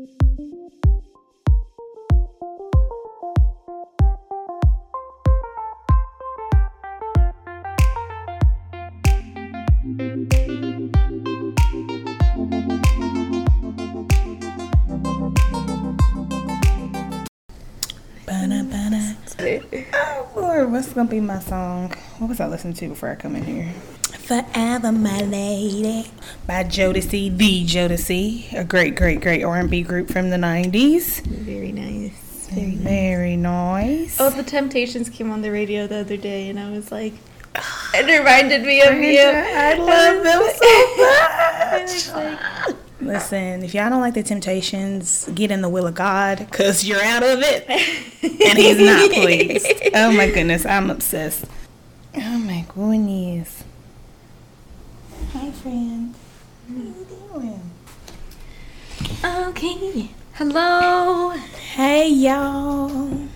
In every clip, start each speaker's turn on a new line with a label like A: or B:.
A: Oh, what's gonna be my song? What was I listening to before I come in here? Forever, my lady, by Jodeci, the Jodeci, a great, great, great R&B group from the '90s.
B: Very nice. Very nice.
A: Very nice.
B: Oh, the Temptations came on the radio the other day, and I was like, it reminded me of you.
A: I love them
B: I was
A: so
B: like,
A: much. Listen, if y'all don't like the Temptations, get in the will of God, cause you're out of it, and He's not pleased. Oh my goodness, I'm obsessed. Oh my goodness. Friend. What are you doing?
B: okay. Hello.
A: Hey, y'all.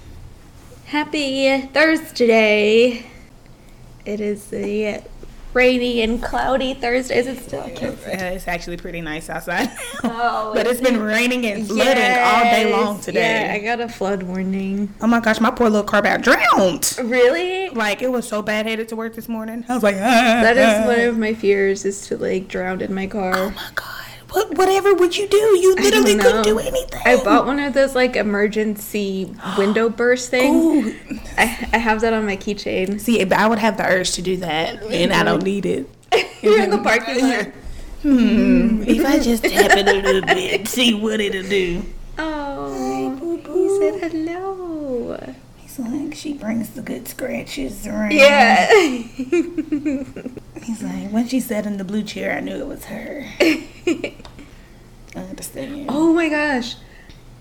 B: Happy Thursday. It is the rainy and cloudy Thursday. Is it still? I can't see.
A: It's actually pretty nice outside,
B: Oh,
A: but it's been raining and flooding all day long today.
B: Yeah, I got a flood warning.
A: oh my gosh, my poor little car about drowned.
B: Really?
A: Like it was so bad headed to work this morning. I was like, ah,
B: That is one of my fears is to like drown in my car.
A: Oh my god. What whatever would you do? You literally couldn't do anything.
B: I bought one of those like emergency window burst things. I, I have that on my keychain.
A: See, I would have the urge to do that, and I don't need it.
B: You're in the parking lot.
A: Hmm. If I just tap it a little bit, see what it'll do.
B: Oh, he said hello.
A: He's like, she brings the good scratches around.
B: Yeah.
A: He's like, when she sat in the blue chair, I knew it was her. I understand.
B: oh my gosh.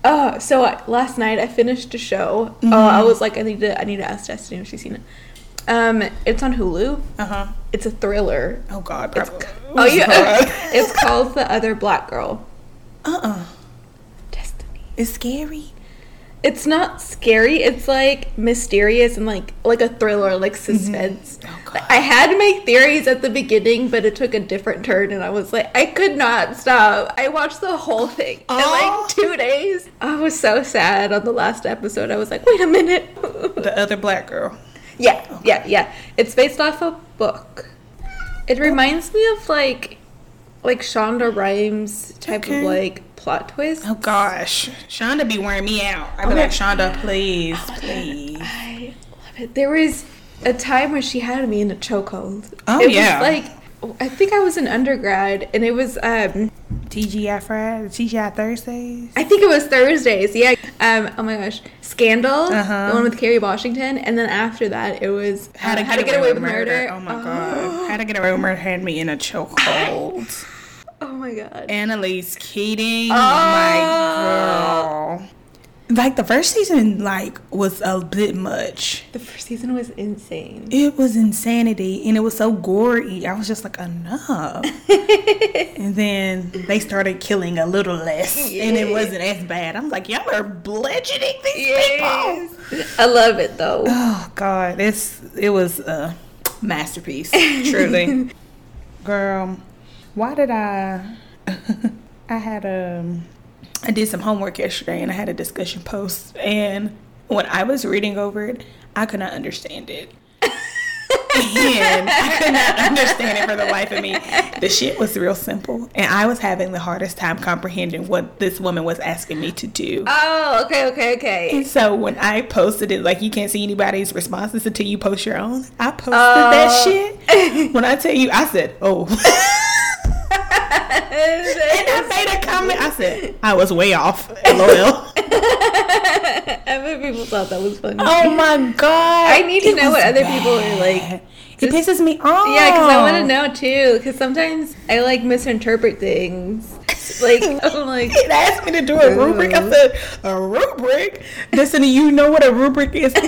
B: Oh, so I, last night I finished a show. Oh, I was like, I need to, I need to ask Destiny if she's seen it. Um, it's on Hulu.
A: Uh huh.
B: It's a thriller.
A: Oh God. Probably.
B: Oh yeah, it's called The Other Black Girl.
A: Uh uh
B: Destiny.
A: It's scary.
B: It's not scary. It's like mysterious and like like a thriller, like mm-hmm. suspense.
A: Oh, God.
B: I had my theories at the beginning, but it took a different turn, and I was like, I could not stop. I watched the whole thing in like oh. two days. I was so sad on the last episode. I was like, wait a minute.
A: The other black girl.
B: yeah, yeah, yeah. It's based off a book. It reminds me of like like Shonda Rhimes type
A: Okay.
B: of like plot twist.
A: Oh gosh, Shonda be wearing me out. I'd be
B: Oh,
A: like. Shonda, please, please.
B: I love it. There was a time where she had me in a chokehold.
A: Oh,
B: it
A: yeah.
B: Was like I think I was an undergrad, and it was um
A: TGI Friday, TGI Thursdays.
B: I think it was Thursdays. Yeah. Um. Oh my gosh. Scandal.
A: Uh-huh.
B: The one with Kerry Washington, and then after that, it was
A: How to,
B: um,
A: get, away, with murder. Oh my god. How to get away with murder had me in a chokehold.
B: Oh my god.
A: Annalise Keating,
B: Oh.
A: my girl. Like the first season, like was a bit much.
B: the first season was insane.
A: It was insanity, and it was so gory. I was just like, enough. and then they started killing a little less, and it wasn't as bad. I'm like, y'all are bludgeoning these
B: Yes.
A: people.
B: I love it though.
A: Oh God, it's it was a masterpiece, truly. Girl, why did I? I had um, I did some homework yesterday, and I had a discussion post, and when I was reading over it, I could not understand it. and I could not understand it for the life of me. The shit was real simple, and I was having the hardest time comprehending what this woman was asking me to do.
B: Oh, okay, okay, okay.
A: And so when I posted it, like you can't see anybody's responses until you post your own. I posted that shit. When I tell you, I said, "Oh," and I made a comment. I said, "I was way off." LOL.
B: I bet people thought that was funny.
A: oh my god!
B: I need to know what other people are like.
A: bad. It pisses me off.
B: Yeah, because I want to know too. Because sometimes I like misinterpret things. Like I'm like,
A: It asked me to do a rubric. I said, a rubric? Destiny, you know what a rubric is? I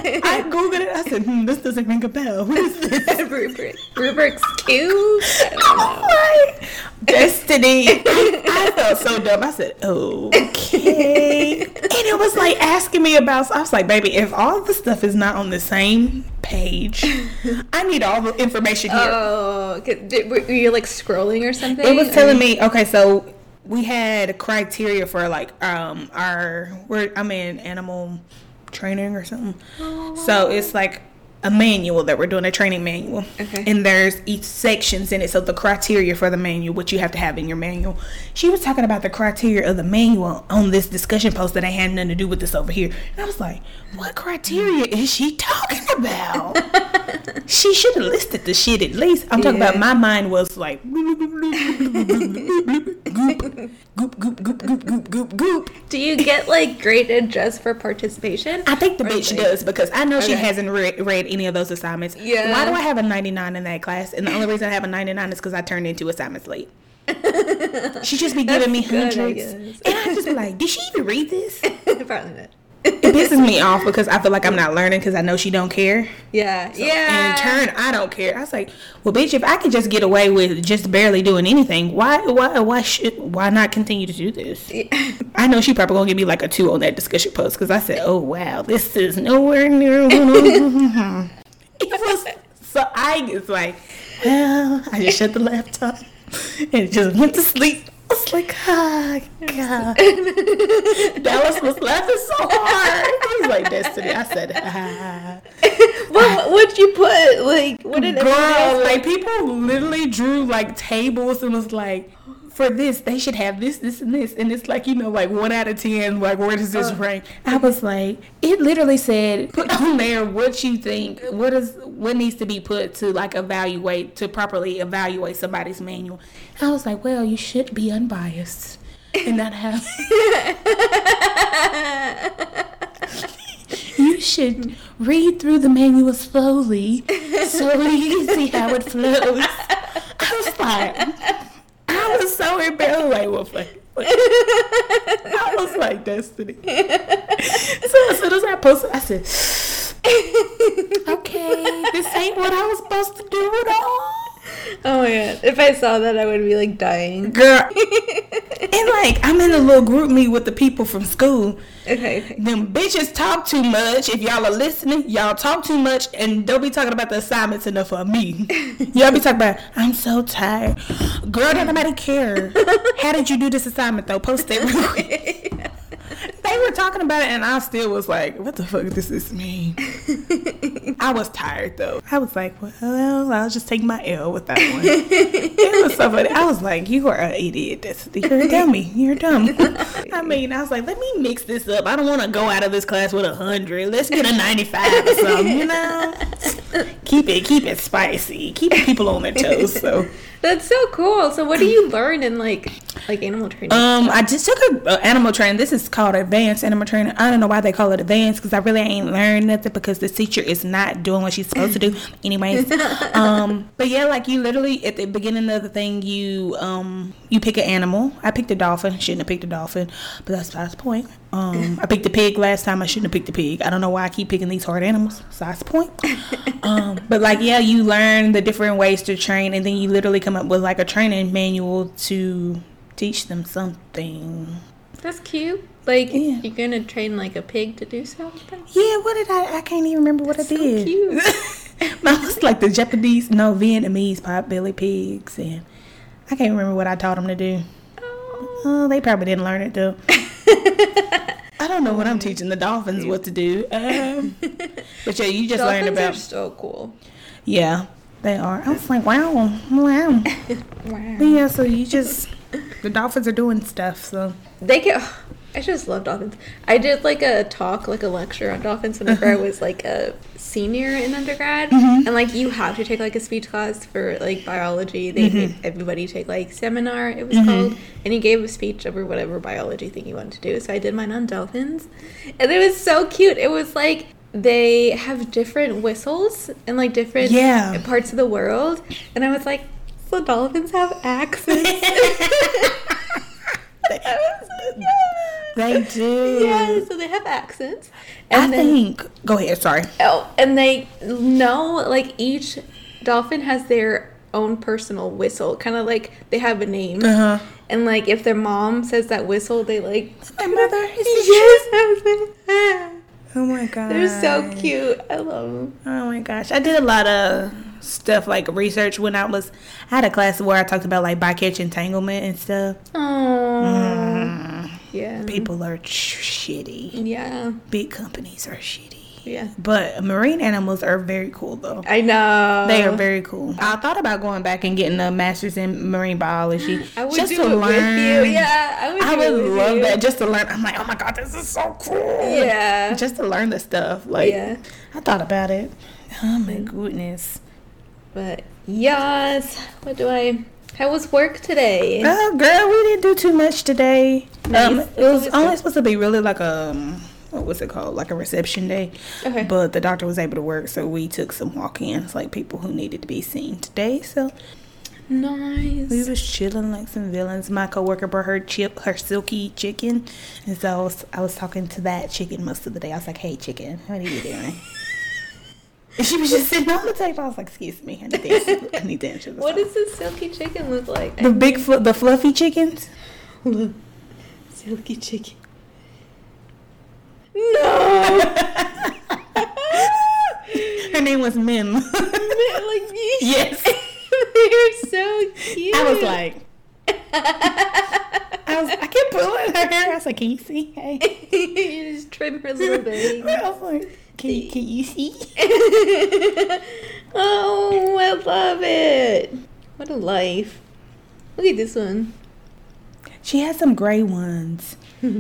A: Googled it. I said, hmm, this doesn't ring a bell. What is this?
B: rubric, Rubric's cube. I don't
A: I'm
B: know.
A: like, Destiny. I felt so dumb. I said, Oh. okay. and it was like asking me about, I was like, baby, if all the stuff is not on the same page, I need all the information here.
B: Oh, did- were you like scrolling or something?
A: it was
B: Or-
A: telling me, okay, so we had criteria for like um our we're I'm in animal training or something. So it's like a manual that we're doing a training manual.
B: Okay.
A: And there's each sections in it. So the criteria for the manual, what you have to have in your manual. She was talking about the criteria of the manual on this discussion post that ain't had nothing to do with this over here. And I was like, what criteria is she talking about? she should have listed the shit at least. I'm talking about my mind was like goop, goop, goop, goop, goop, goop, goop, goop.
B: Do you get like graded just for participation?
A: I think the
B: Or,
A: bitch
B: like-
A: does because I know she hasn't read, read any of those assignments.
B: Yeah.
A: Why do I have a 99 in that class? And the only reason I have a 99 is because I turned into assignments late. she just be giving me
B: That's good, I
A: hundreds.
B: guess.
A: and I just be like, did she even read this?
B: Probably not.
A: Pisses me off because I feel like I'm not learning because I know she don't care.
B: Yeah.
A: And
B: yeah.
A: in turn, I don't care. I was like, well, bitch, if I can just get away with just barely doing anything, why, why, why should, why not continue to do this? I know she probably gonna give me like a two on that discussion post because I said, "Oh wow, this is nowhere near." it was so I was like, well, I just shut the laptop and just went to sleep. I was like, oh god, Dallas was laughing so hard. He was like, "Destiny," I said, ah.
B: what what'd you put? Like what did
A: Girl, like people literally drew like tables and was like, for this they should have this, this, and this, and it's like you know like one out of ten. Like where does this
B: Uh.
A: rank? I was like, it literally said put on there what you think, what is what needs to be put to like evaluate to properly evaluate somebody's manual. I was like, well, you should be unbiased and not have. You should read through the manual slowly so you can see how it flows. I was like, I was so embarrassed. Like, well, fuck. I was like, Destiny. So as soon as I posted, I said, okay, this ain't what I was supposed to do at all.
B: Oh my god. If I saw that I would be like dying.
A: Girl. And like, I'm in a little group meet with the people from school.
B: Okay, okay.
A: Them bitches talk too much. If y'all are listening, y'all talk too much and don't be talking about the assignments enough for me. y'all be talking about, I'm so tired. Girl, don't nobody care. How did you do this assignment though? Post it real quick. They were talking about it and I still was like, what the fuck does this mean? I was tired though. I was like, well, I'll just take my L with that one. it was so funny. I was like, you are an idiot. That's, you're a dummy. You're dumb. I mean, I was like, let me mix this up. I don't want to go out of this class with a hundred. Let's get a ninety-five or something. You know, keep it, keep it spicy. Keep people on their toes. So,
B: That's so cool. So what do you learn in like like animal training?
A: um, I just took a, a animal training. This is called advanced animal training. I don't know why they call it advanced because I really ain't learned nothing because the teacher is not doing what she's supposed to do. Anyways, um, but yeah, like you literally at the beginning of the thing, you um, you pick an animal. I picked a dolphin. Shouldn't have picked a dolphin, but that's that's the point. Um, I picked a pig last time. I shouldn't have picked a pig. I don't know why I keep picking these hard animals. So that's the point. Um, but like, yeah, you learn the different ways to train, and then you literally come up with like a training manual to teach them something.
B: That's cute. Like
A: Yeah.
B: you're gonna train like a pig to do something.
A: Yeah, what did I? I can't even remember what I
B: So
A: did.
B: cute.
A: Mine was like the Japanese, no Vietnamese pot belly pigs, and I can't remember what I taught them to do.
B: Oh.
A: Oh, they probably didn't learn it though. I don't know what I'm teaching the dolphins what to do. Um, but yeah, you just learned
B: Dolphins
A: about.
B: are so cool.
A: Yeah, they are. I was like, wow, wow.
B: Wow.
A: But yeah, so you just the dolphins are doing stuff. So
B: They get. I just love dolphins. I did like a talk, like a lecture on dolphins whenever I uh-huh. was like a senior in undergrad, mm-hmm. and like you have to take like a speech class for like biology. They made mm-hmm. everybody take like seminar. It was mm-hmm. called, and he gave a speech over whatever biology thing you wanted to do. So I did mine on dolphins, and it was so cute. It was like they have different whistles and like different
A: Yeah.
B: parts of the world, and I was like, so dolphins have accents. I was like, yeah.
A: they do.
B: Yeah, so they have accents.
A: I
B: then,
A: think. Go ahead. Sorry.
B: oh, and they know like each dolphin has their own personal whistle, kind of like they have a name.
A: Uh huh.
B: And like if their mom says that whistle, they like
A: My mother is
B: yes, I was like.
A: Oh my god.
B: They're so cute. I love them.
A: Oh my gosh. I did a lot of stuff like research when I was I had a class where I talked about like bycatch entanglement and stuff.
B: Oh, Oh. Yeah.
A: People are sh- shitty.
B: Yeah.
A: Big companies are shitty.
B: Yeah.
A: But marine animals are very cool though.
B: I know.
A: They are very cool. I thought about going back and getting a master's in marine biology
B: I would
A: just
B: do
A: to
B: it
A: learn.
B: with you. Yeah. I would.
A: I would love
B: you.
A: that just to learn. I'm like, oh my god, this is so cool.
B: Yeah.
A: Just to learn the stuff. Like,
B: Yeah.
A: I thought about it. Oh my mm. goodness.
B: But yes. What do I? How was work today?
A: Oh, girl, we didn't do too much today.
B: Nice.
A: Um, it was only supposed to be really like a um, what was it called? Like a reception day.
B: Okay.
A: But the doctor was able to work, so we took some walk-ins, like people who needed to be seen today. So
B: Nice.
A: we was chilling like some villains. My coworker brought her chip, her silky chicken, and so I was, I was talking to that chicken most of the day. I was like, "Hey, chicken, what are you doing?" And she was just sitting on the table. I was like, "Excuse me, I need to answer, I need to answer this."
B: What
A: phone."
B: does this silky chicken look like?
A: the big, fl- the fluffy chickens?
B: silky chicken. No.
A: Her name was Mim.
B: like
A: yes.
B: They're so cute.
A: I was like, I was, I kept pulling her hair. I was like, can you see? Hey.
B: you just trim her little bang.
A: I was like, can you, can you see?
B: oh, I love it. What a life. Look at this one.
A: She has some gray ones.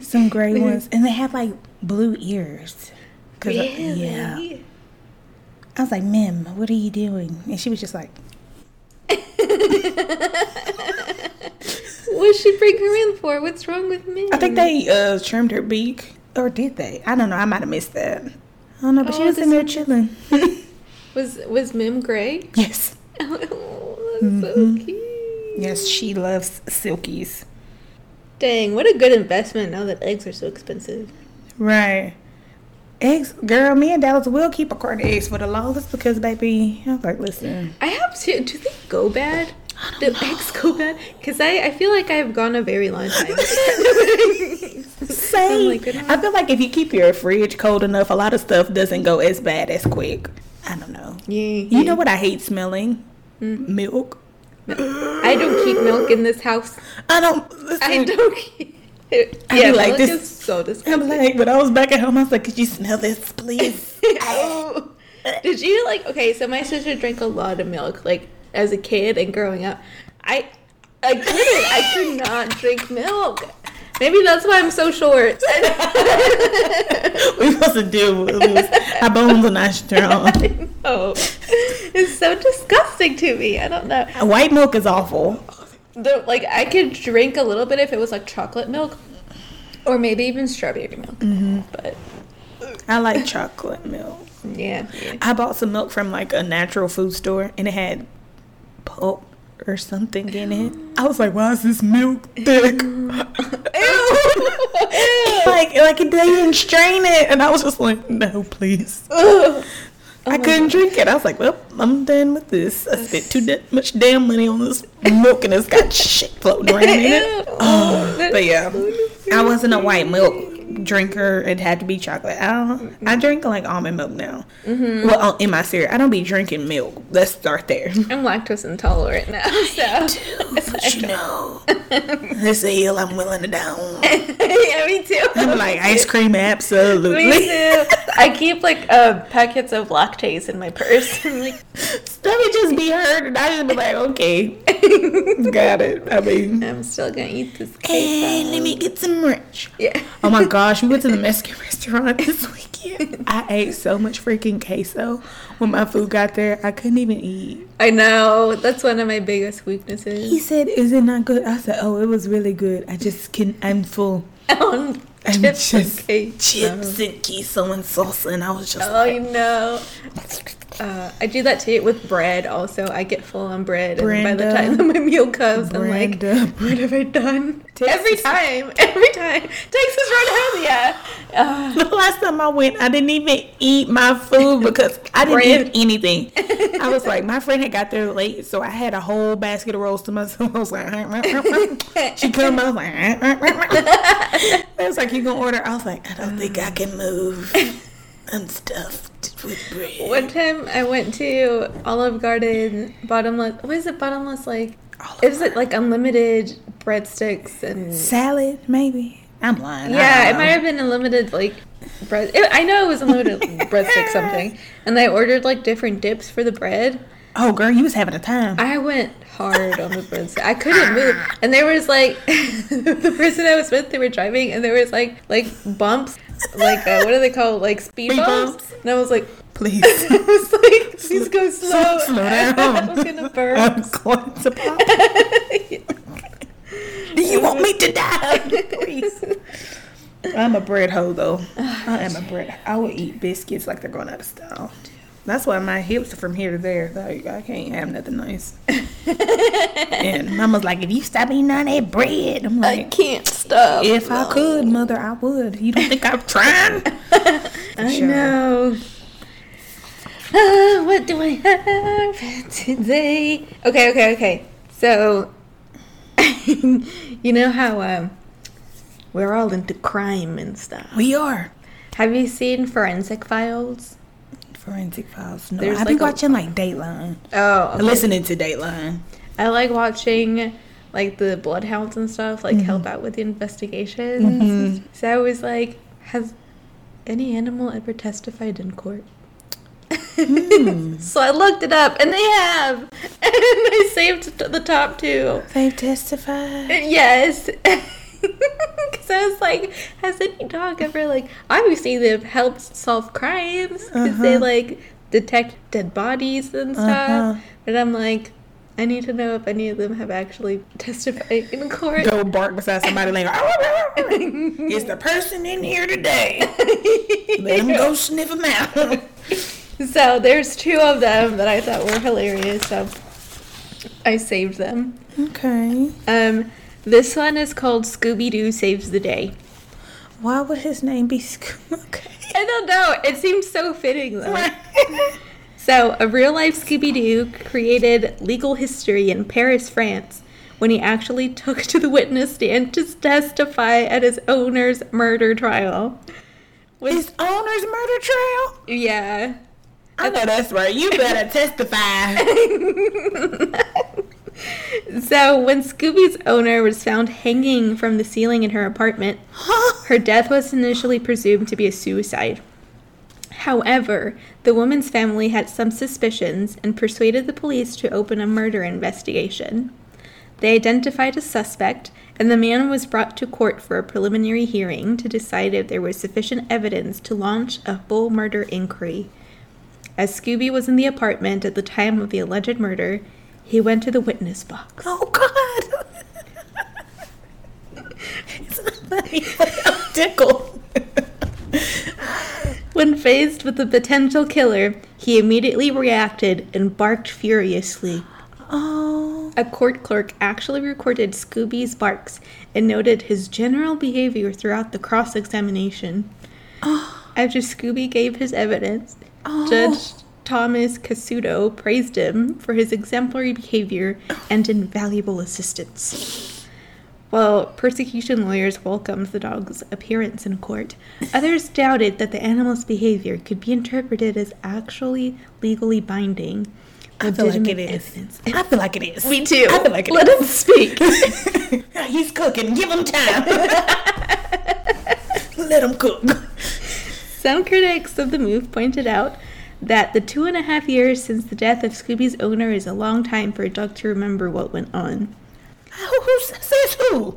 A: Some gray ones. And they have like blue ears. 'Cause I-
B: Really?
A: yeah. I was like, Mim, what are you doing? And she was just like,
B: What'd she bring her in for? What's wrong with me?
A: I think they uh, trimmed her beak. Or did they? I don't know. I might have missed that. I don't know, but she
B: Oh,
A: was in there chilling.
B: was was Mim gray.
A: yes.
B: Oh, that's so mm-hmm. cute.
A: Yes, she loves silkies.
B: Dang, what a good investment now that eggs are so expensive.
A: Right. Eggs, girl, me and Dallas will keep a carton of eggs for the longest because, baby, I was like, listen.
B: I have to. Do they go bad? Do eggs go bad? Because I, I feel like I've gone a very long time.
A: Same.
B: Goodness.
A: I feel like if you keep your fridge cold enough, a lot of stuff doesn't go as bad as quick. I don't know.
B: Yeah,
A: You know what I hate smelling?
B: Mm.
A: Milk.
B: I don't keep milk in this house.
A: I don't. Listen,
B: I don't keep. it.
A: I
B: Yeah,
A: like, this-
B: is so
A: I'm like, but I was back at home. I was like, could you smell this, please?
B: Oh. Did you like? Okay, so my sister drank a lot of milk, like as a kid and growing up. I, I couldn't. I could not drink milk. Maybe that's why I'm so short.
A: we supposed to deal with. Our bones are not strong.
B: oh, it's so disgusting to me. I don't know.
A: White milk is awful.
B: The, like I could drink a little bit if it was like chocolate milk, or maybe even strawberry milk.
A: Mm-hmm.
B: But
A: I like chocolate milk.
B: yeah, yeah.
A: I bought some milk from like a natural food store and it had pulp or something in it. I was like, why is this milk thick? like, like they didn't strain it, and I was just like, no, please.
B: Ugh.
A: I couldn't drink it. I was like, well, I'm done with this. I spent too da- much damn money on this milk, and it's got shit floating around in it.
B: Oh,
A: But yeah, I wasn't a white milk drinker. It had to be chocolate. I don't, I drink like almond milk now.
B: Mm-hmm.
A: Well, uh, in my cereal, I don't be drinking milk. Let's start there.
B: I'm lactose intolerant now, so
A: But you know, this a hill I'm willing to down.
B: yeah, me too.
A: I'm like ice cream, absolutely.
B: Me too. I keep like uh, packets of lactase in my purse. I'm like,
A: Stomach just be heard, and I just be like, okay, got it. I mean,
B: I'm still gonna eat this
A: and
B: cake.
A: let me get some ranch.
B: Yeah.
A: Oh my gosh, we went to the Mexican restaurant this weekend. I ate so much freaking queso when my food got there. I couldn't even eat.
B: I know. That's one of my biggest weaknesses.
A: He said, "Is it not good?" I said, "Oh, it was really good. I just can. I'm full.
B: On
A: I'm
B: chips
A: just
B: and cake.
A: chips and queso and salsa." And I was just
B: Oh,
A: like,
B: I know. Uh, I do that too with bread. Also, I get full on bread, and by the time that my meal comes, I'm like, "What have I done?"
A: Texas-
B: Every time, every time, Texas Roadhouse, yeah. Uh,
A: The last time I went, I didn't even eat my food because I didn't
B: Bread.
A: eat anything. I was like, my friend had got there late, so I had a whole basket of rolls to myself. I was like, she come, I was like, it was like, you gonna order? I was like, I don't think I can move. I'm stuffed with bread.
B: one time I went to Olive Garden, bottomless. What is it? Bottomless like
A: All of
B: It was like, like unlimited breadsticks and
A: salad, maybe. I'm lying.
B: Yeah, it might have been unlimited like bread. It, I know it was unlimited breadstick something, and I ordered like different dips for the bread.
A: Oh, girl, you was having a time.
B: I went hard on the breadstick. I couldn't move, and there was like the person I was with. They were driving, and there was like like bumps, like uh, what do they called? Like speed
A: Speed
B: bumps.
A: bumps.
B: And I was like,
A: Please.
B: I was like, please go slow.
A: slow down.
B: I'm gonna burn.
A: I'm going to pop. Do you want me to die? Please. I'm a bread hoe though. I am a bread. I will eat biscuits like they're going out of style. That's why my hips are from here to there. Like I can't have nothing nice. and mama's like, if you stop eating all that bread, I'm like, I
B: can't stop.
A: if I could, mother, I would. You don't think I'm trying?
B: I
A: sure.
B: know. Ah, what do I have today? Okay, okay, okay. So, you know how um, we're all into crime and stuff.
A: We are.
B: Have you seen Forensic Files?
A: Forensic files. No,
B: There's
A: I've been
B: like a-
A: watching like Dateline.
B: Oh, okay.
A: Listening to Dateline.
B: I like watching like the bloodhounds and stuff, like mm-hmm. help out with the investigations. Mm-hmm. So I was like, has any animal ever testified in court? Hmm. so I looked it up, and they have, and I saved the top two.
A: They've testified.
B: Yes. Because I was like, has any dog ever, like, obviously they've helped solve crimes because they,
A: Uh-huh.
B: like, detect dead bodies and stuff.
A: Uh-huh.
B: But I'm like, I need to know if any of them have actually testified in court.
A: Go bark beside somebody like, is the person in here today? Let them go sniff them out.
B: So there's two of them that I thought were hilarious, so I saved them.
A: okay.
B: Um, this one is called Scooby Doo Saves the Day.
A: Why would his name be Scooby? Okay.
B: I don't know. It seems so fitting though. So, a real life Scooby Doo created legal history in Paris, France, when he actually took to the witness stand to testify at his owner's murder trial.
A: His owner's murder trial?
B: Yeah.
A: I know that's right. You better testify.
B: So, when Scooby's owner was found hanging from the ceiling in her apartment, her death was initially presumed to be a suicide. However, the woman's family had some suspicions and persuaded the police to open a murder investigation. They identified a suspect, and the man was brought to court for a preliminary hearing to decide if there was sufficient evidence to launch a full murder inquiry. As Scooby was in the apartment at the time of the alleged murder, he went to the witness box.
A: oh, God. it's not funny, but I'm tickled.
B: When faced with the potential killer, he immediately reacted and barked furiously.
A: oh.
B: A court clerk actually recorded Scooby's barks and noted his general behavior throughout the cross examination. Oh. After Scooby gave his evidence,
A: Oh.
B: Judge Thomas Cassuto praised him for his exemplary behavior and invaluable assistance. While persecution lawyers welcomed the dog's appearance in court, others doubted that the animal's behavior could be interpreted as actually legally binding.
A: I feel like it is.
B: Evidence.
A: I feel like it is.
B: Me too.
A: I feel like it
B: Let
A: is.
B: him speak.
A: He's cooking. Give him time. Let him cook.
B: Some critics of the move pointed out that the two and a half years since the death of Scooby's owner is a long time for a dog to remember what went on.
A: Who, says who?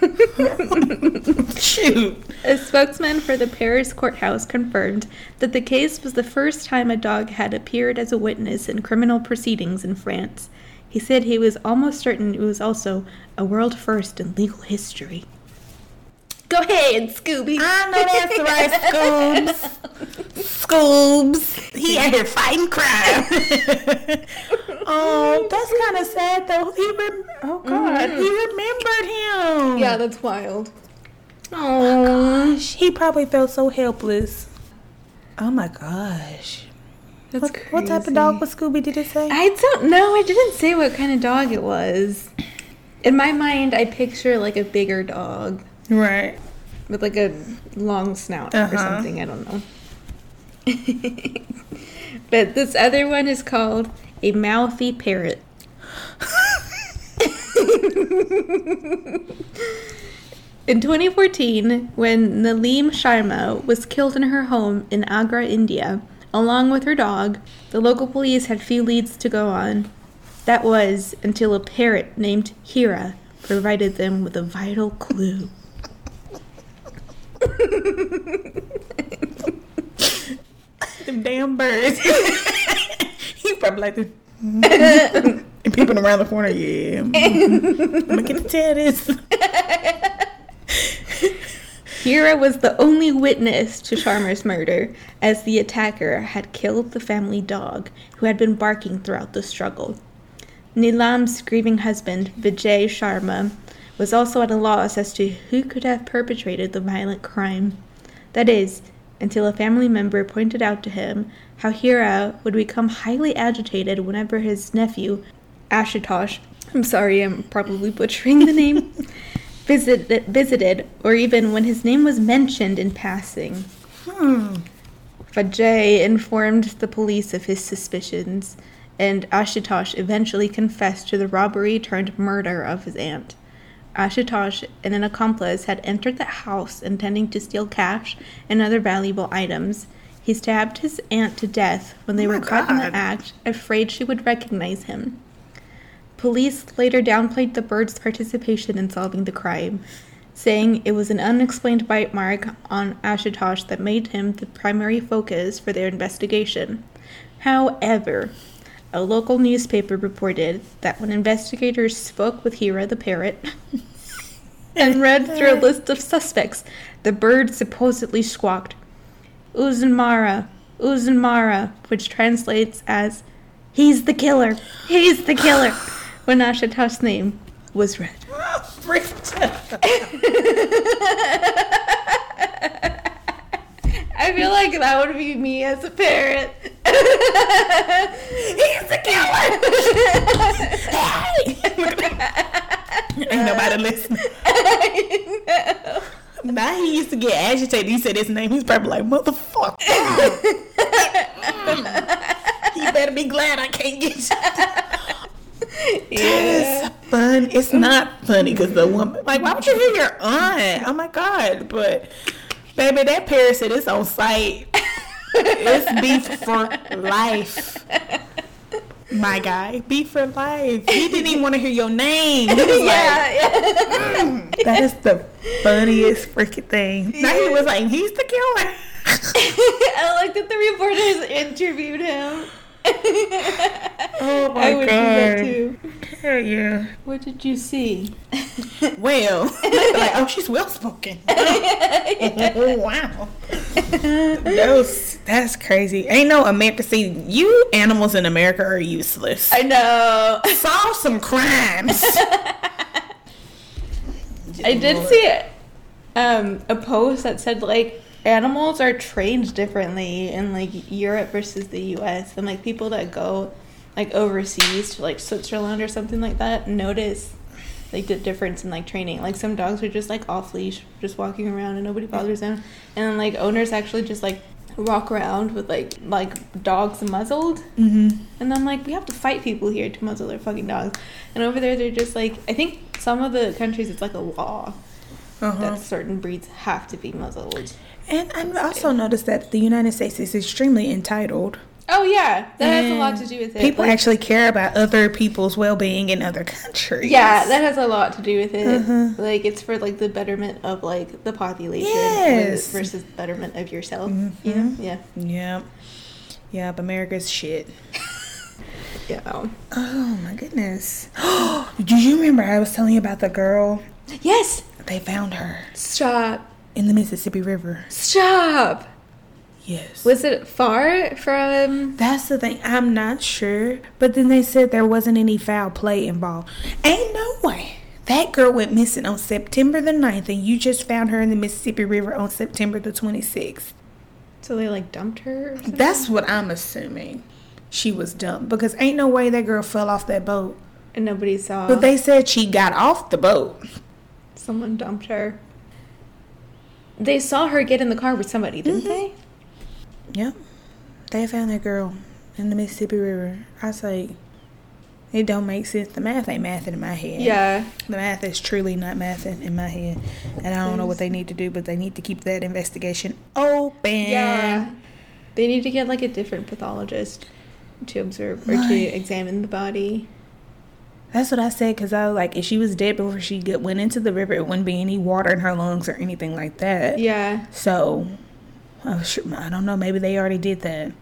A: Shoot.
B: A spokesman for the Paris courthouse confirmed that the case was the first time a dog had appeared as a witness in criminal proceedings in France. He said he was almost certain it was also a world first in legal history. Go ahead, Scooby.
A: I know that's right, Scoobs. Scoobs. He out here fighting crime. oh, that's kind of sad though. He rem- oh God, mm-hmm. he remembered him.
B: Yeah, that's wild.
A: Oh, oh gosh, he probably felt so helpless. Oh my gosh.
B: That's
A: What, what type of dog was Scooby? Did it say?
B: I don't know. I didn't say what kind of dog it was. In my mind, I picture like a bigger dog
A: right.
B: with like a long snout or
A: Uh-huh.
B: something. I don't know. but this other one is called a mouthy parrot. In 2014, when Nilam Sharma was killed in her home in Agra, India, along with her dog, the local police had few leads to go on. That was until a parrot named Hira provided them with a vital clue.
A: Them damn birds. he probably like this. and peeping around the corner, yeah. I'm gonna get tell this.
B: Hira was the only witness to Sharma's murder, as the attacker had killed the family dog, who had been barking throughout the struggle. Nilam's grieving husband, Vijay Sharma, was also at a loss as to who could have perpetrated the violent crime. That is, until a family member pointed out to him how Hira would become highly agitated whenever his nephew, Ashitosh, I'm sorry, I'm probably butchering the name, visited, visited, or even when his name was mentioned in passing.
A: Hmm.
B: Vijay informed the police of his suspicions, and Ashitosh eventually confessed to the robbery turned murder of his aunt. Ashutosh and an accomplice had entered the house intending to steal cash and other valuable items. He stabbed his aunt to death when they
A: Oh
B: were caught in the act, afraid she would recognize him. Police later downplayed the bird's participation in solving the crime, saying it was an unexplained bite mark on Ashutosh that made him the primary focus for their investigation. However, a local newspaper reported that when investigators spoke with Hira the parrot and read through a list of suspects, the bird supposedly squawked, Uzunmara, Uzunmara, which translates as, He's the killer, he's the killer, when Ashutosh's name was read. I feel like that would be me as a parent.
A: He's the killer. Ain't nobody listening. Now he used to get agitated. He said his name. He's probably like, motherfucker. you better be glad I can't get you.
B: yeah.
A: It's fun. It's not funny because the woman, like, why would you hear your aunt? Oh my god! But baby, that said it's on site. it's beef for life. My guy, Be for life. He didn't even want to hear your name. Like,
B: Yeah, yeah.
A: that is the funniest freaking thing. Now he was like, he's the killer.
B: I like that the reporters interviewed him.
A: Oh my
B: I would do that
A: god.
B: too.
A: Hell yeah.
B: What did you see?
A: Well, like, oh, she's well spoken. oh, wow. Those, that's crazy. Ain't no America. See, you animals in America are useless.
B: I know.
A: Solve some crimes.
B: I did see um, a post that said like animals are trained differently in like Europe versus the U.S. and like people that go like overseas to like Switzerland or something like that notice like the difference in like training. Like some dogs are just like off leash, just walking around and nobody bothers them, and then like owners actually just like walk around with like like dogs muzzled
A: hmm
B: and I'm like, we have to fight people here to muzzle their fucking dogs. And over there, they're just like, I think some of the countries, it's like a law
A: Uh-huh.
B: that certain breeds have to be muzzled.
A: And I also noticed that the United States is extremely entitled.
B: Oh yeah, that has a lot to do with it.
A: People
B: Like,
A: actually care about other people's well-being in other countries.
B: yeah, that has a lot to do with it.
A: Uh-huh.
B: Like it's for like the betterment of like the population
A: Yes.
B: versus the betterment of yourself.
A: Mhm.
B: You know? Yeah.
A: Yep. Yep. America's shit.
B: Yeah.
A: Oh my goodness. Do you remember I was telling you about the girl?
B: Yes.
A: They found her
B: Stop.
A: In the Mississippi River.
B: Stop.
A: Yes.
B: Was it far from?
A: That's the thing. I'm not sure. But then they said there wasn't any foul play involved. Ain't no way. That girl went missing on September the 9th, and you just found her in the Mississippi River on September the 26th.
B: So they like dumped her.
A: That's what I'm assuming. She was dumped because ain't no way that girl fell off that boat.
B: and nobody saw.
A: But they said she got off the boat.
B: Someone dumped her. They saw her get in the car with somebody, didn't
A: Mhm.
B: they?
A: Yep. They found that girl in the Mississippi River. I say, It don't make sense. The math ain't mathing in my head.
B: Yeah.
A: The math is truly not mathing in my head. And I don't know what they need to do, but they need to keep that investigation open.
B: Yeah. They need to get like a different pathologist to observe or to examine the body.
A: That's what I said because I was like, if she was dead before she get, went into the river, it wouldn't be any water in her lungs or anything like that.
B: Yeah.
A: So, I, sure, I don't know. Maybe they already did that,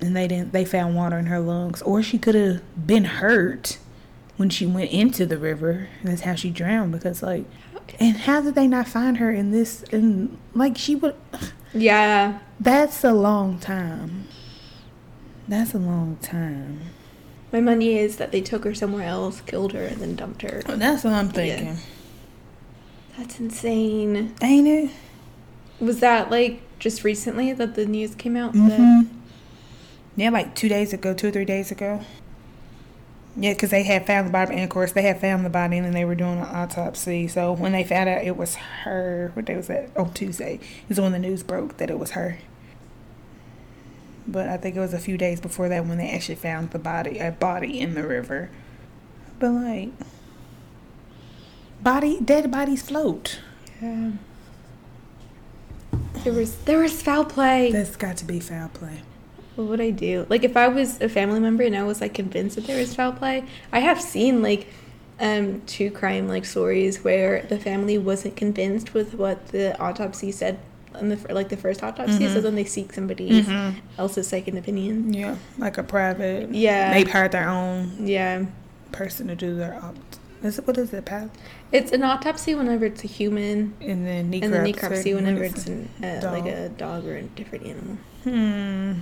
A: and they didn't. They found water in her lungs, or she could have been hurt when she went into the river. And that's how she drowned. Because like, and how did they not find her in this? And like, she would.
B: Yeah.
A: That's a long time. That's a long time.
B: My money is that they took her somewhere else, killed her, and then dumped her.
A: That's what I'm thinking.
B: That's insane.
A: Ain't it?
B: Was that like just recently that the news came out?
A: hmm
B: That,
A: Yeah, like two days ago, two or three days ago. Yeah, because they had found the body, and of course they had found the body, and then they were doing an autopsy. So when they found out it was her, what day was that? On Tuesday is when the news broke that it was her. But I think it was a few days before that when they actually found the body, a body in the river. But like, body, dead bodies float.
B: yeah. There was there was foul play.
A: That's got to be foul play.
B: What would I do? Like if I was a family member and I was like convinced that there was foul play, I have seen like um true crime like stories where the family wasn't convinced with what the autopsy said in the like the first autopsy, so
A: Mhm.
B: then they seek somebody
A: Mhm.
B: else's second opinion.
A: Yeah, like a private.
B: Yeah.
A: They've hired their own
B: Yeah.
A: person to do their opt. Is it what is it, pal?
B: It's an autopsy whenever it's a human,
A: And then necropsy.
B: and then necropsy whenever
A: when
B: it's an, uh, like a dog or a different animal.
A: Hmm.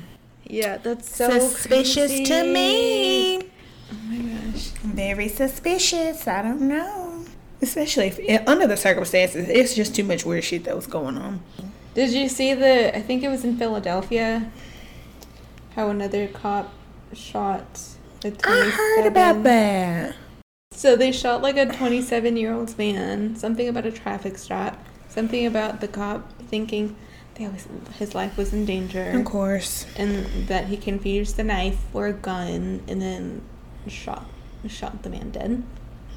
B: Yeah, that's so
A: suspicious to me.
B: Oh my gosh.
A: Very suspicious. I don't know. Especially if under the circumstances, it's just too much weird shit that was going on.
B: Did you see the? I think it was in Philadelphia. How another cop shot a 27.
A: I heard about that.
B: So they shot like a 27 year old man. Something about a traffic stop. Something about the cop thinking was, his life was in danger,
A: Of course.
B: and that he confused the knife for a gun, and then shot shot the man dead.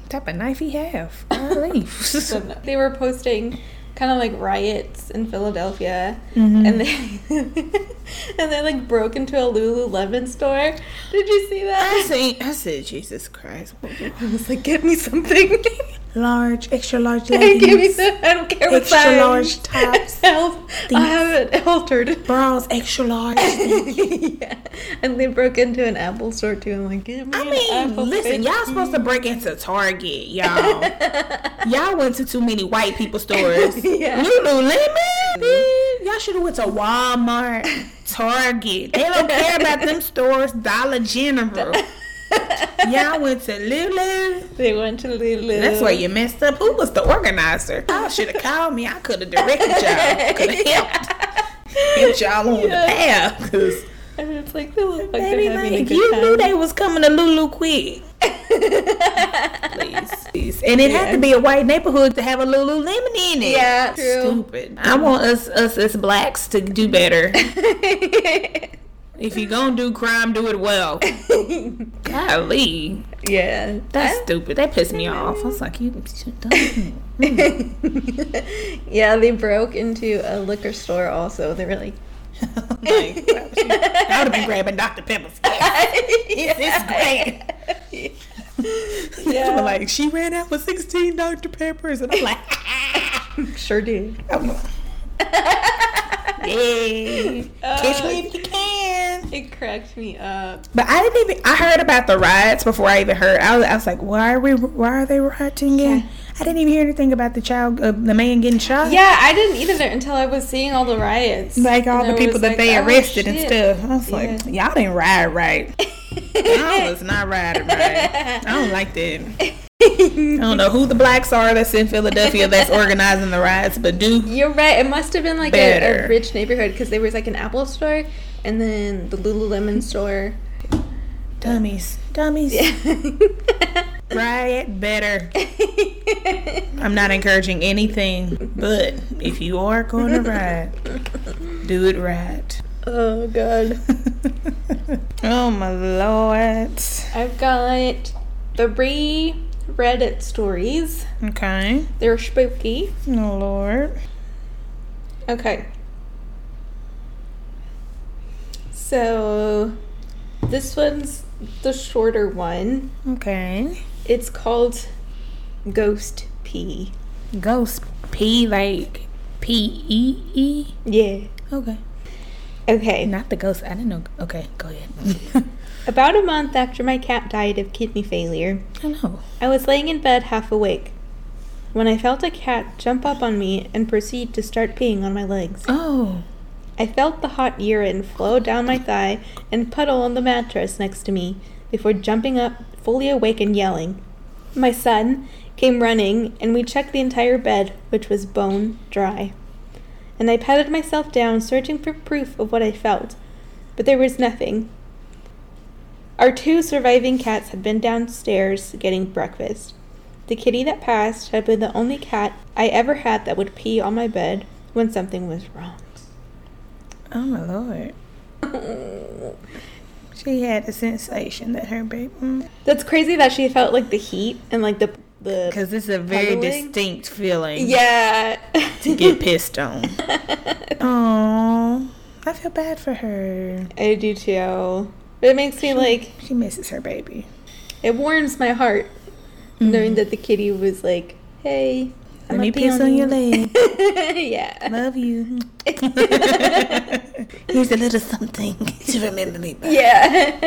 A: What type of knife he have?
B: So they were posting kind of like riots in Philadelphia,
A: Mhm.
B: and they and they like broke into a Lululemon store. Did you see that?
A: I see. I said, Jesus Christ.
B: I was like, get me something.
A: Large, extra large
B: Give me
A: leggings,
B: some. I don't care what
A: Extra
B: size.
A: large tops.
B: Help. I have it altered.
A: bras, extra large.
B: yeah. And they broke into an Apple store too. I'm like, give me
A: I mean, listen, y'all supposed to break into Target, y'all. y'all went to too many white people stores.
B: Yeah.
A: Lululemon, mm-hmm. bitch. y'all should have went to Walmart, Target. They don't care about them stores. Dollar General. Y'all went to Lulu.
B: They went to Lulu.
A: That's where you messed up. Who was the organizer? Y'all should have called me. I could have directed y'all. Could have helped. Helped y'all on the path. Cause
B: And it's like they look like
A: baby,
B: they're having
A: like, you
B: time.
A: knew they was coming to Lulu quick. Please, please. And it had to be a white neighborhood to have a Lululemon in it.
B: Yeah, true.
A: Stupid. I want us us as blacks to do better. If you gonna do crime, do it well. Golly,
B: yeah.
A: that's
B: I-
A: stupid. That pissed me off. I was like, you.
B: yeah, they broke into a liquor store also. They were like,
A: like, I would have been grabbing Dr. Pepper's. Yes, this is great.
B: Yeah.
A: like she ran out with 16 Dr. Peppers, and I'm like,
B: sure did.
A: I'm like, Yay. Catch me if you can.
B: It cracked me up.
A: But I didn't even. I heard about the riots before I even heard. I was, I was like, why are we? Why are they rioting?
B: Yeah.
A: I didn't even hear anything about the child, uh, the man getting shot.
B: Yeah, I didn't either until I was seeing all the riots.
A: Like all
B: And
A: the people that
B: like,
A: they
B: oh,
A: arrested and stuff. I was like,
B: Yeah.
A: y'all didn't ride right. I was not riding right. I don't like that. I don't know who the blacks are that's in Philadelphia that's organizing the riots, but do
B: You're right. It must have been like a, a rich neighborhood because there was like an Apple store and then the Lululemon store.
A: dummies, dummies, riot better. I'm not encouraging anything, but if you are going to riot, do it right.
B: oh god.
A: oh my lord.
B: I've got three Reddit stories.
A: Okay.
B: They're spooky.
A: Oh Lord.
B: Okay. So, this one's the shorter one.
A: Okay.
B: It's called Ghost Pee.
A: Ghost P like P E E.
B: Yeah.
A: Okay.
B: Okay.
A: Not the ghost. I didn't know. Okay, go ahead.
B: About a month after my cat died of kidney failure,
A: I know.
B: I was laying in bed half awake when I felt a cat jump up on me and proceed to start peeing on my legs.
A: Oh.
B: I felt the hot urine flow down my thigh and puddle on the mattress next to me before jumping up, fully awake and yelling. My son came running and we checked the entire bed, which was bone dry. And I patted myself down, searching for proof of what I felt, but there was nothing. Our two surviving cats had been downstairs getting breakfast. The kitty that passed had been the only cat I ever had that would pee on my bed when something was wrong.
A: Oh my lord. She had the sensation that her baby. Mm.
B: That's crazy that she felt like the heat and like the the
A: Because it's a very distinct feeling
B: yeah.
A: to get pissed on. Oh, I feel bad for her.
B: I do too. But it makes me like
A: She misses her baby.
B: it warms my heart mm-hmm. knowing that the kitty was like, "Hey,
A: Let
B: I'ma
A: me piss on your
B: you."
A: leg.
B: yeah.
A: Love you. Here's a little something to remember me by.
B: Yeah.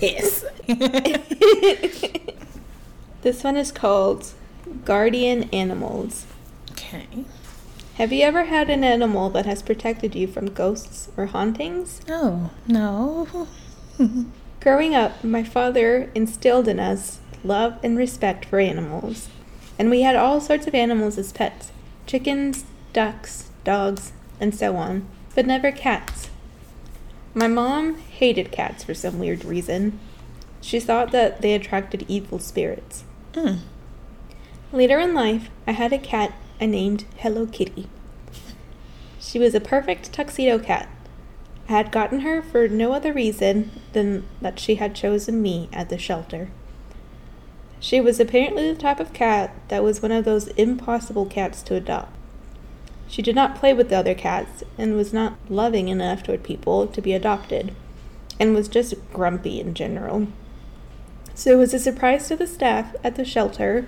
A: Piss.
B: this one is called Guardian Animals.
A: okay.
B: Have you ever had an animal that has protected you from ghosts or hauntings?
A: Oh, no.
B: Growing up, my father instilled in us love and respect for animals. And we had all sorts of animals as pets chickens, ducks, dogs, and so on, but never cats. My mom hated cats for some weird reason. She thought that they attracted evil spirits.
A: Mm.
B: Later in life, I had a cat I named Hello Kitty. She was a perfect tuxedo cat. Had gotten her for no other reason than that she had chosen me at the shelter. She was apparently the type of cat that was one of those impossible cats to adopt. She did not play with the other cats and was not loving enough toward people to be adopted, and was just grumpy in general. So it was a surprise to the staff at the shelter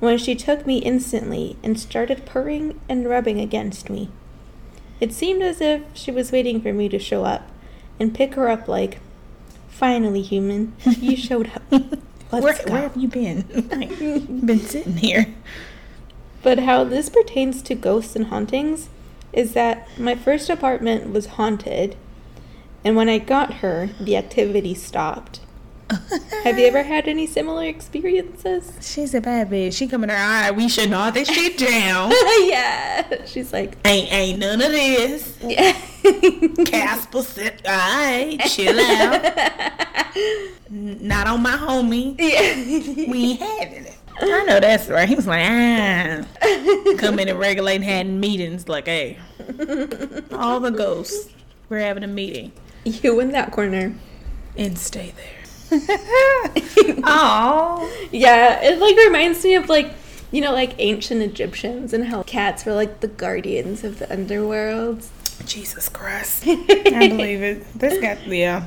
B: when she took me instantly and started purring and rubbing against me. It seemed as if she was waiting for me to show up and pick her up like, Finally, human, you showed up. Let's
A: Where,
B: go.
A: where have you been? Like, been sitting here.
B: But how this pertains to ghosts and hauntings is that my first apartment was haunted, and when I got her, the activity stopped. Have you ever had any similar experiences?
A: She's a bad bitch. She come in her eye. We should knock this shit down.
B: yeah. She's like,
A: ain't ain't none of this.
B: yeah.
A: Casper said, Alright, chill out. Not on my homie.
B: yeah.
A: We ain't having it. I know that's right. He was like, ah. Come in and regulate and had meetings like, hey, all the ghosts, we're having a meeting.
B: You in that corner.
A: And stay there. Oh.
B: Yeah, it like reminds me of like you know like ancient Egyptians and how cats were like the guardians of the underworld.
A: Jesus Christ. I believe it. This got, yeah.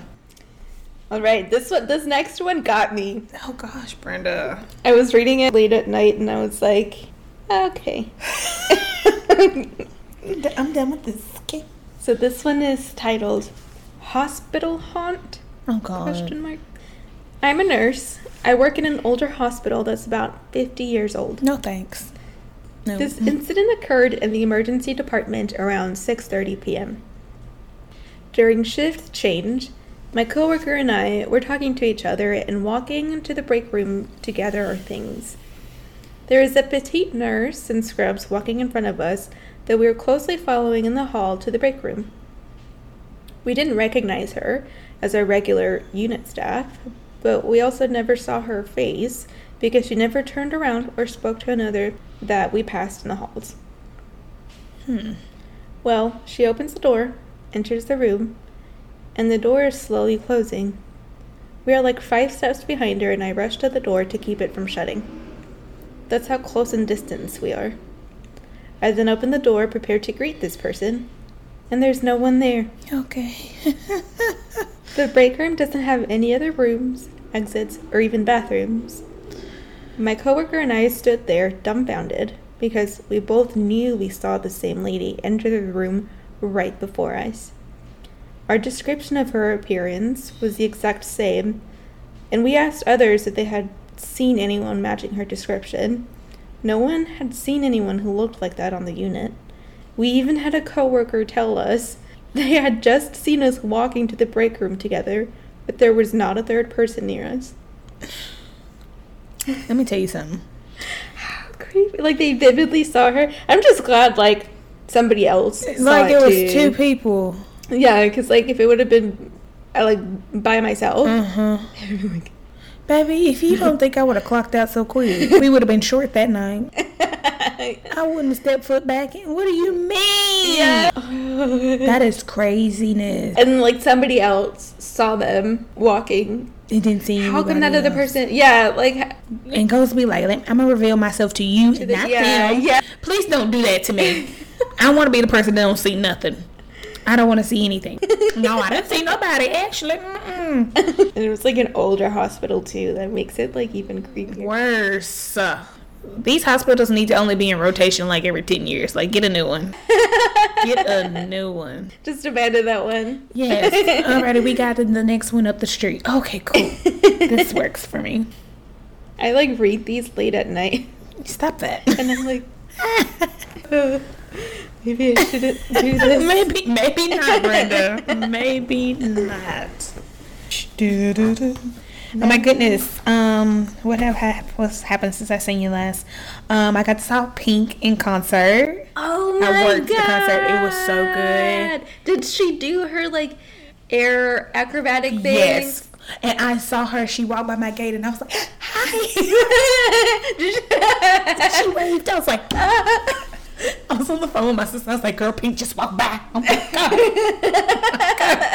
B: All right, this one, this next one got me.
A: Oh gosh, Brenda.
B: I was reading it late at night and I was like, okay.
A: I'm done with this. Okay.
B: so this one is titled "Hospital Haunt?"
A: Oh god.
B: Question mark. I'm a nurse. I work in an older hospital that's about 50 years old.
A: No thanks. No.
B: This incident occurred in the emergency department around 6:30 p.m. During shift change, my coworker and I were talking to each other and walking into the break room to gather our things. There is a petite nurse in scrubs walking in front of us that we were closely following in the hall to the break room. We didn't recognize her as our regular unit staff, but we also never saw her face because she never turned around or spoke to another that we passed in the halls.
A: Hmm.
B: Well, she opens the door, enters the room, and the door is slowly closing. We are like five steps behind her, and I rush to the door to keep it from shutting. That's how close in distance we are. I then open the door, prepared to greet this person, and there's no one there.
A: Okay.
B: The break room doesn't have any other rooms, exits, or even bathrooms. My coworker and I stood there dumbfounded because we both knew we saw the same lady enter the room right before us. Our description of her appearance was the exact same, and we asked others if they had seen anyone matching her description. No one had seen anyone who looked like that on the unit. We even had a coworker tell us they had just seen us walking to the break room together, but there was not a third person near us.
A: Let me tell you something.
B: How creepy! Like they vividly saw her. I'm just glad like somebody else saw
A: like
B: it
A: it was two people.
B: Yeah, because like if it would have been uh, like by myself,
A: Uh-huh.
B: like,
A: Baby, if you don't think I would have clocked out so quick, we would have been short that night. I wouldn't have stepped foot back in. What do you mean?
B: yeah.
A: That is craziness.
B: and like somebody else saw them walking.
A: It didn't see
B: How come that
A: anybody
B: other person? Yeah, like
A: And goes to be like, I'm gonna reveal myself to you, and
B: the-
A: not
B: yeah,
A: them.
B: yeah.
A: Please don't do that to me. I want to be the person that don't see nothing. I don't want to see anything. no, I didn't see nobody. Actually, mm-mm.
B: and it was like an older hospital too. That makes it like even creepier.
A: worse. These hospitals need to only be in rotation like every ten years. Like, get a new one. Get a new one.
B: Just abandon that one.
A: Yes. Alrighty, we got the next one up the street. Okay, cool. this works for me.
B: I like read these late at night,
A: Stop that.
B: and I'm like, maybe I shouldn't do this.
A: maybe, maybe not, Brenda. Maybe not. Oh my goodness. Um, what have hap- what's happened since I seen you last? Um, I got to saw Pink in concert.
B: Oh my I
A: worked
B: god!
A: the concert. It was so good.
B: Did she do her like air acrobatic thing?
A: Yes. And I saw her. She walked by my gate, and I was like, "Hi." she waved. I was like, I was on the phone with my sister. I was like, "Girl, Pink just walked by." Oh my god.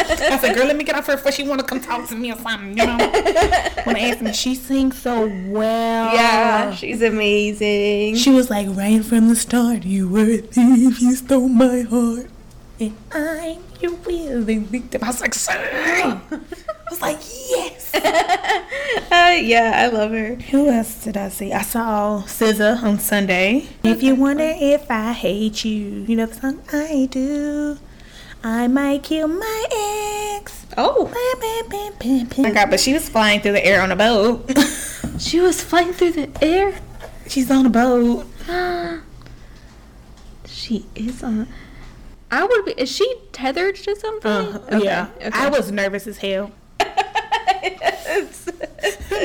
A: I said, "Girl, let me get off her before she want to come talk to me or something." You know. When I asked me, she sings so well.
B: yeah, she's amazing.
A: She was like, right from the start, you were a thief, you stole my heart. And I'm your willing victim. I was like, sing. I was like, yes.
B: Uh, yeah, I love her.
A: Who else did I see? I saw SZA on Sunday. If you wonder if I hate you, you know the song I do. I might kill my ex.
B: Oh,
A: Oh my god, but she was flying through the air on a boat.
B: she was flying through the air.
A: She's on a boat.
B: she is on. I would be. Is she tethered to something?
A: Uh,
B: Okay,
A: Yeah.
B: okay.
A: I was nervous as hell.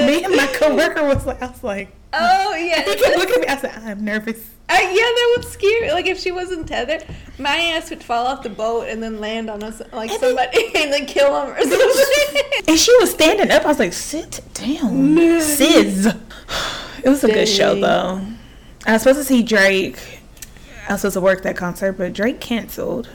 A: Me and my coworker was like, I was like,
B: oh yeah.
A: he kept looking at me. I said, I'm nervous.
B: Uh, yeah, that would scare me. Like if she wasn't tethered, my ass would fall off the boat and then land on us like
A: And then-
B: somebody and then kill them or something.
A: And she was standing up. I was like, sit down. Sis. It was a good show, though. I was supposed to see Drake. I was supposed to work that concert, but Drake canceled.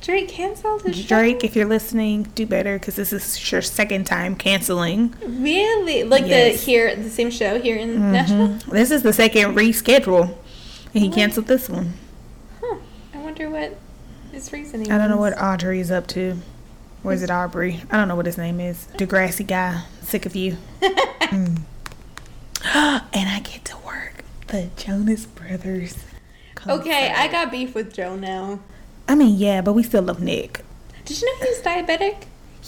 B: Drake canceled his show.
A: Drake, if you're listening, do better because this is your second time canceling.
B: Really? Like
A: Yes.
B: the here the same show here in Nashville?
A: This is the second reschedule. And he canceled this one.
B: Huh. I wonder what his reasoning.
A: I don't know
B: was.
A: what Audrey's up to. Or is it Aubrey? I don't know what his name is. Degrassi guy. Sick of you. Mm. and I get to work the Jonas Brothers.
B: Okay, I got beef with Joe now.
A: I mean, yeah, but we still love Nick.
B: Did you know he's diabetic?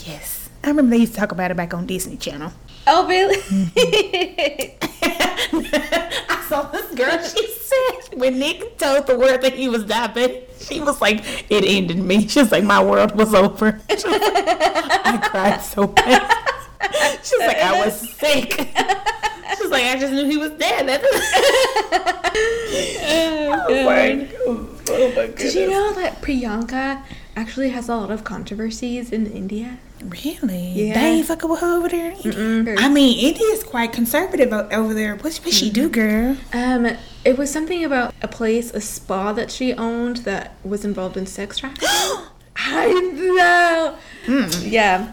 A: Yes. I remember they used to talk about it back on Disney Channel.
B: Oh really?
A: I saw this girl, she said, when Nick told the word that he was diabetic, she was like, it ended me. She was like, my world was over. Was like, I cried so bad. She was like, I was sick. She was like, I just knew he was dead. That's
B: oh,
A: oh, my, oh,
B: God.
A: oh my goodness.
B: Did you know that Priyanka actually has a lot of controversies in India?
A: Really?
B: Yeah.
A: They ain't fucking with her over there? in India? I mean, India's quite conservative over there. What, what she do, girl?
B: Um, it was something about a place, a spa that she owned that was involved in sex trafficking. I know. Yeah,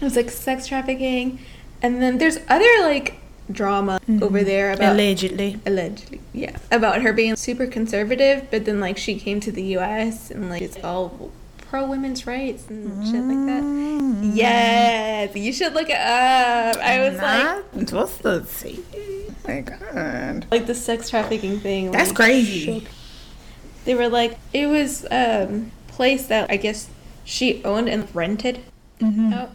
B: it was like sex trafficking, And then there's other like drama over there about
A: Allegedly.
B: allegedly, yeah, about her being super conservative, but then like she came to the U.S. and like it's all pro women's rights and shit like that.
A: Mm.
B: Yes, you should look it up. I was like,
A: Not- what's the see? My God.
B: like the sex trafficking thing.
A: That's
B: like,
A: crazy.
B: They were like, it was um place that I guess she owned and rented
A: Mm-hmm.
B: out.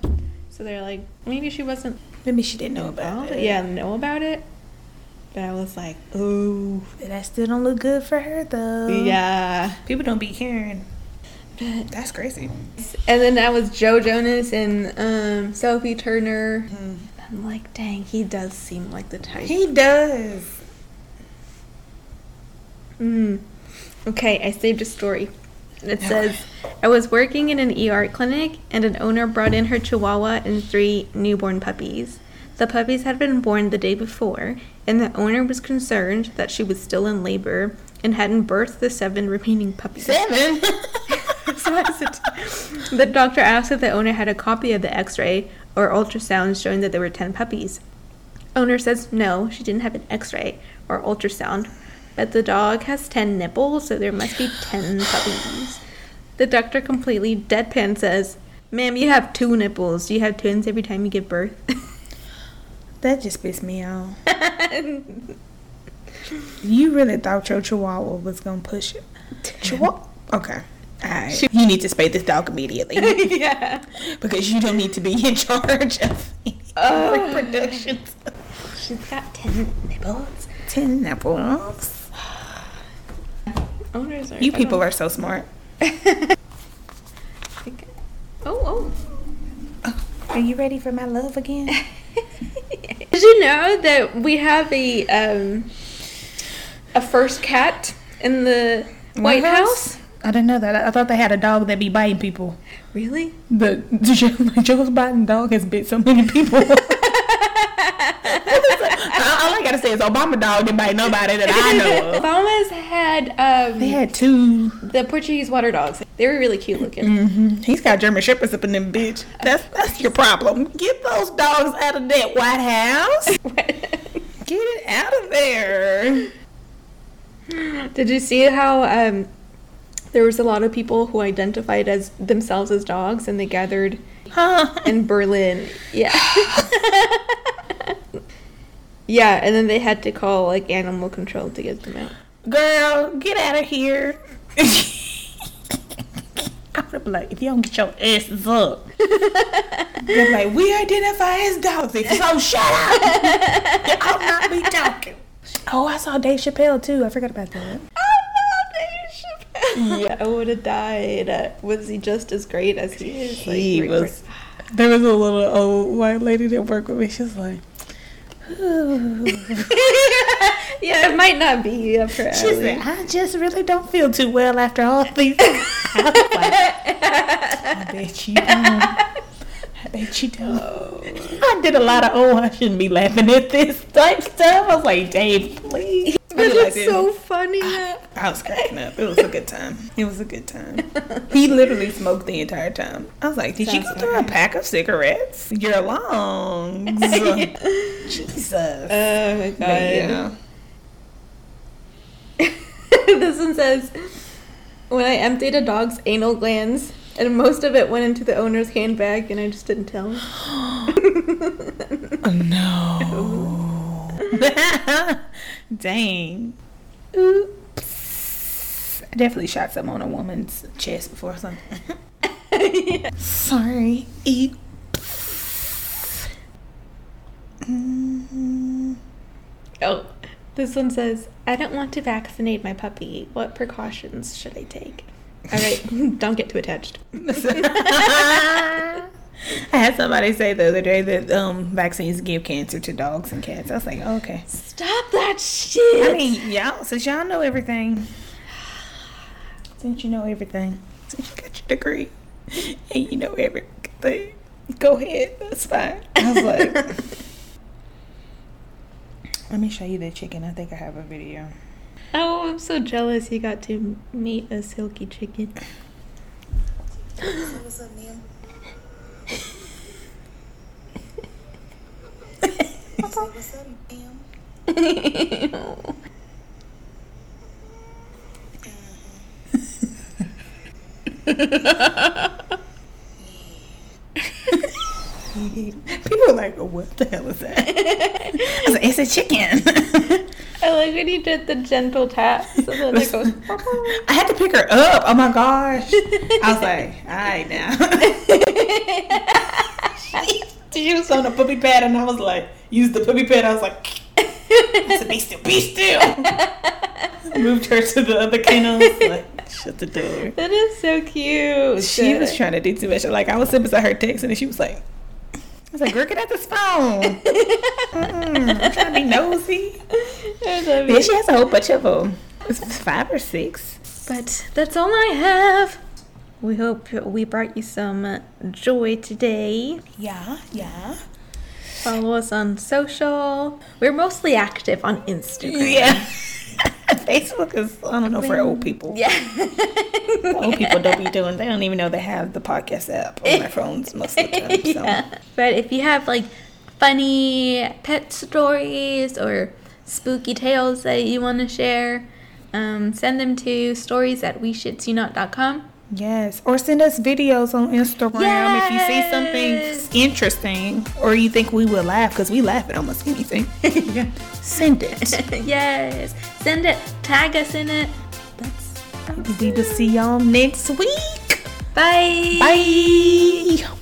B: So they're like, maybe she wasn't
A: Maybe she didn't know about it.
B: Yeah, know about it. But I was like, oh,
A: That still don't look good for her though.
B: yeah.
A: People don't be caring.
B: But
A: That's crazy.
B: And then that was Joe Jonas and um, Sophie Turner.
A: Mm.
B: I'm like, dang, he does seem like the type.
A: He does.
B: Mm. Okay, I saved a story. It says, I was working in an ER clinic and an owner brought in her chihuahua and three newborn puppies. The puppies had been born the day before, and the owner was concerned that she was still in labor and hadn't birthed the seven remaining puppies.
A: Seven.
B: So the doctor asked if the owner had a copy of the x ray or ultrasound showing that there were 10 puppies. Owner says no, she didn't have an x ray or ultrasound, but the dog has 10 nipples, so there must be 10 puppies. The doctor completely deadpan says, Ma'am, you have two nipples. Do you have twins every time you give birth?
A: that just pissed me off. You really thought your chihuahua was gonna push it? Chihuahua? Okay. Alright. You need to spay this dog immediately
B: yeah.
A: because you don't need to be in charge of
B: Ugh.
A: reproduction.
B: She's got 10 nipples.
A: Ten nipples.
B: Owners are.
A: You people are so smart.
B: Oh, oh.
A: Are you ready for my love again?
B: Did you know that we have a um a first cat in the White House?
A: I didn't know that. I thought they had a dog that be biting people.
B: Really?
A: The Joe's biting dog has bit so many people. All, I gotta say is Obama dog didn't bite nobody that I know of.
B: Obama's had um
A: They had two.
B: the Portuguese water dogs. They were really cute looking.
A: hmm He's got German shepherds up in them bitch. That's that's your problem. Get those dogs out of that White House. Get it out of there.
B: Did you see how um there was a lot of people who identified as themselves as dogs and they gathered
A: Huh?
B: in Berlin. Yeah. yeah, and then they had to call like animal control to get them out.
A: Girl, get out of here. I would be like, if you don't get your asses up. They're like, we identify as dogs. So, shut up. ought not be talking. Oh, I saw Dave Chappelle too. I forgot about that. I love Dave Chappelle.
B: Yeah, I would have died. Uh, was he just as great as he is? Like,
A: He was. There was a little old white lady that worked with me. She was like.
B: yeah, it might not be up her
A: she
B: alley.
A: said, I just really don't feel too well after all these. I like, I bet you don't. I bet you don't. Oh. I did a lot of, oh, I shouldn't be laughing at this type stuff. I was like, Dave, please. I
B: But
A: be like
B: it's so funny.
A: I was cracking up. It was a good time. It was a good time. He literally smoked the entire time. I was like, did you go
B: Sounds
A: through a pack of cigarettes? Your lungs. Jesus.
B: Oh my god.
A: Yeah.
B: this one says when I emptied a dog's anal glands and most of it went into the owner's handbag and I just didn't tell him.
A: Oh, no. Dang. Oops. I definitely shot some on a woman's chest before something. Sorry. Eat. Mm.
B: Oh, this one says, I don't want to vaccinate my puppy. What precautions should I take? All right, don't get too attached.
A: I had somebody say the other day that um, vaccines give cancer to dogs and cats. I was like, oh, okay.
B: Stop that shit.
A: I mean, y'all, since y'all know everything, since you know everything, since you got your degree and you know everything, go ahead. That's fine. I was like, let me show you the chicken. I think I have a video.
B: oh, I'm so jealous you got to meet a Silkie chicken.
C: What's up, ma'am?
A: What's up, ma'am? People are like, what the hell is that? I was like, it's a chicken.
B: I like when he did the gentle taps and then it goes.
A: I had to pick her up. Oh my gosh. I was like, all right now. she was on a puppy pad and I was like, use the puppy pad. I was like, I said, be still, be still. Moved her to the other kennel. Like, shut the door.
B: That is so cute.
A: She was trying to do too much. Like I was sitting beside her texting and she was like, I was like, girl, get out this phone. Mm-mm, I'm trying to be nosy. Yeah, she has a whole bunch of them. It's five or six.
B: But that's all I have. We hope we brought you some joy today.
A: Yeah, yeah.
B: Follow us on social. We're mostly active on Instagram.
A: Yeah. Facebook is, I don't know, for old people.
B: Yeah.
A: Old people don't be doing, they don't even know they have the podcast app on their phones most of the time. So.
B: yeah. But if you have like funny pet stories or spooky tales that you want to share, um, send them to stories at weshitsyouNot.com.
A: Yes. Or send us videos on Instagram if you see something interesting or you think we will laugh because we laugh at almost anything. yeah. Send it.
B: yes. Send it. Tag us in it. That's
A: we will see y'all next week.
B: Bye.
A: Bye.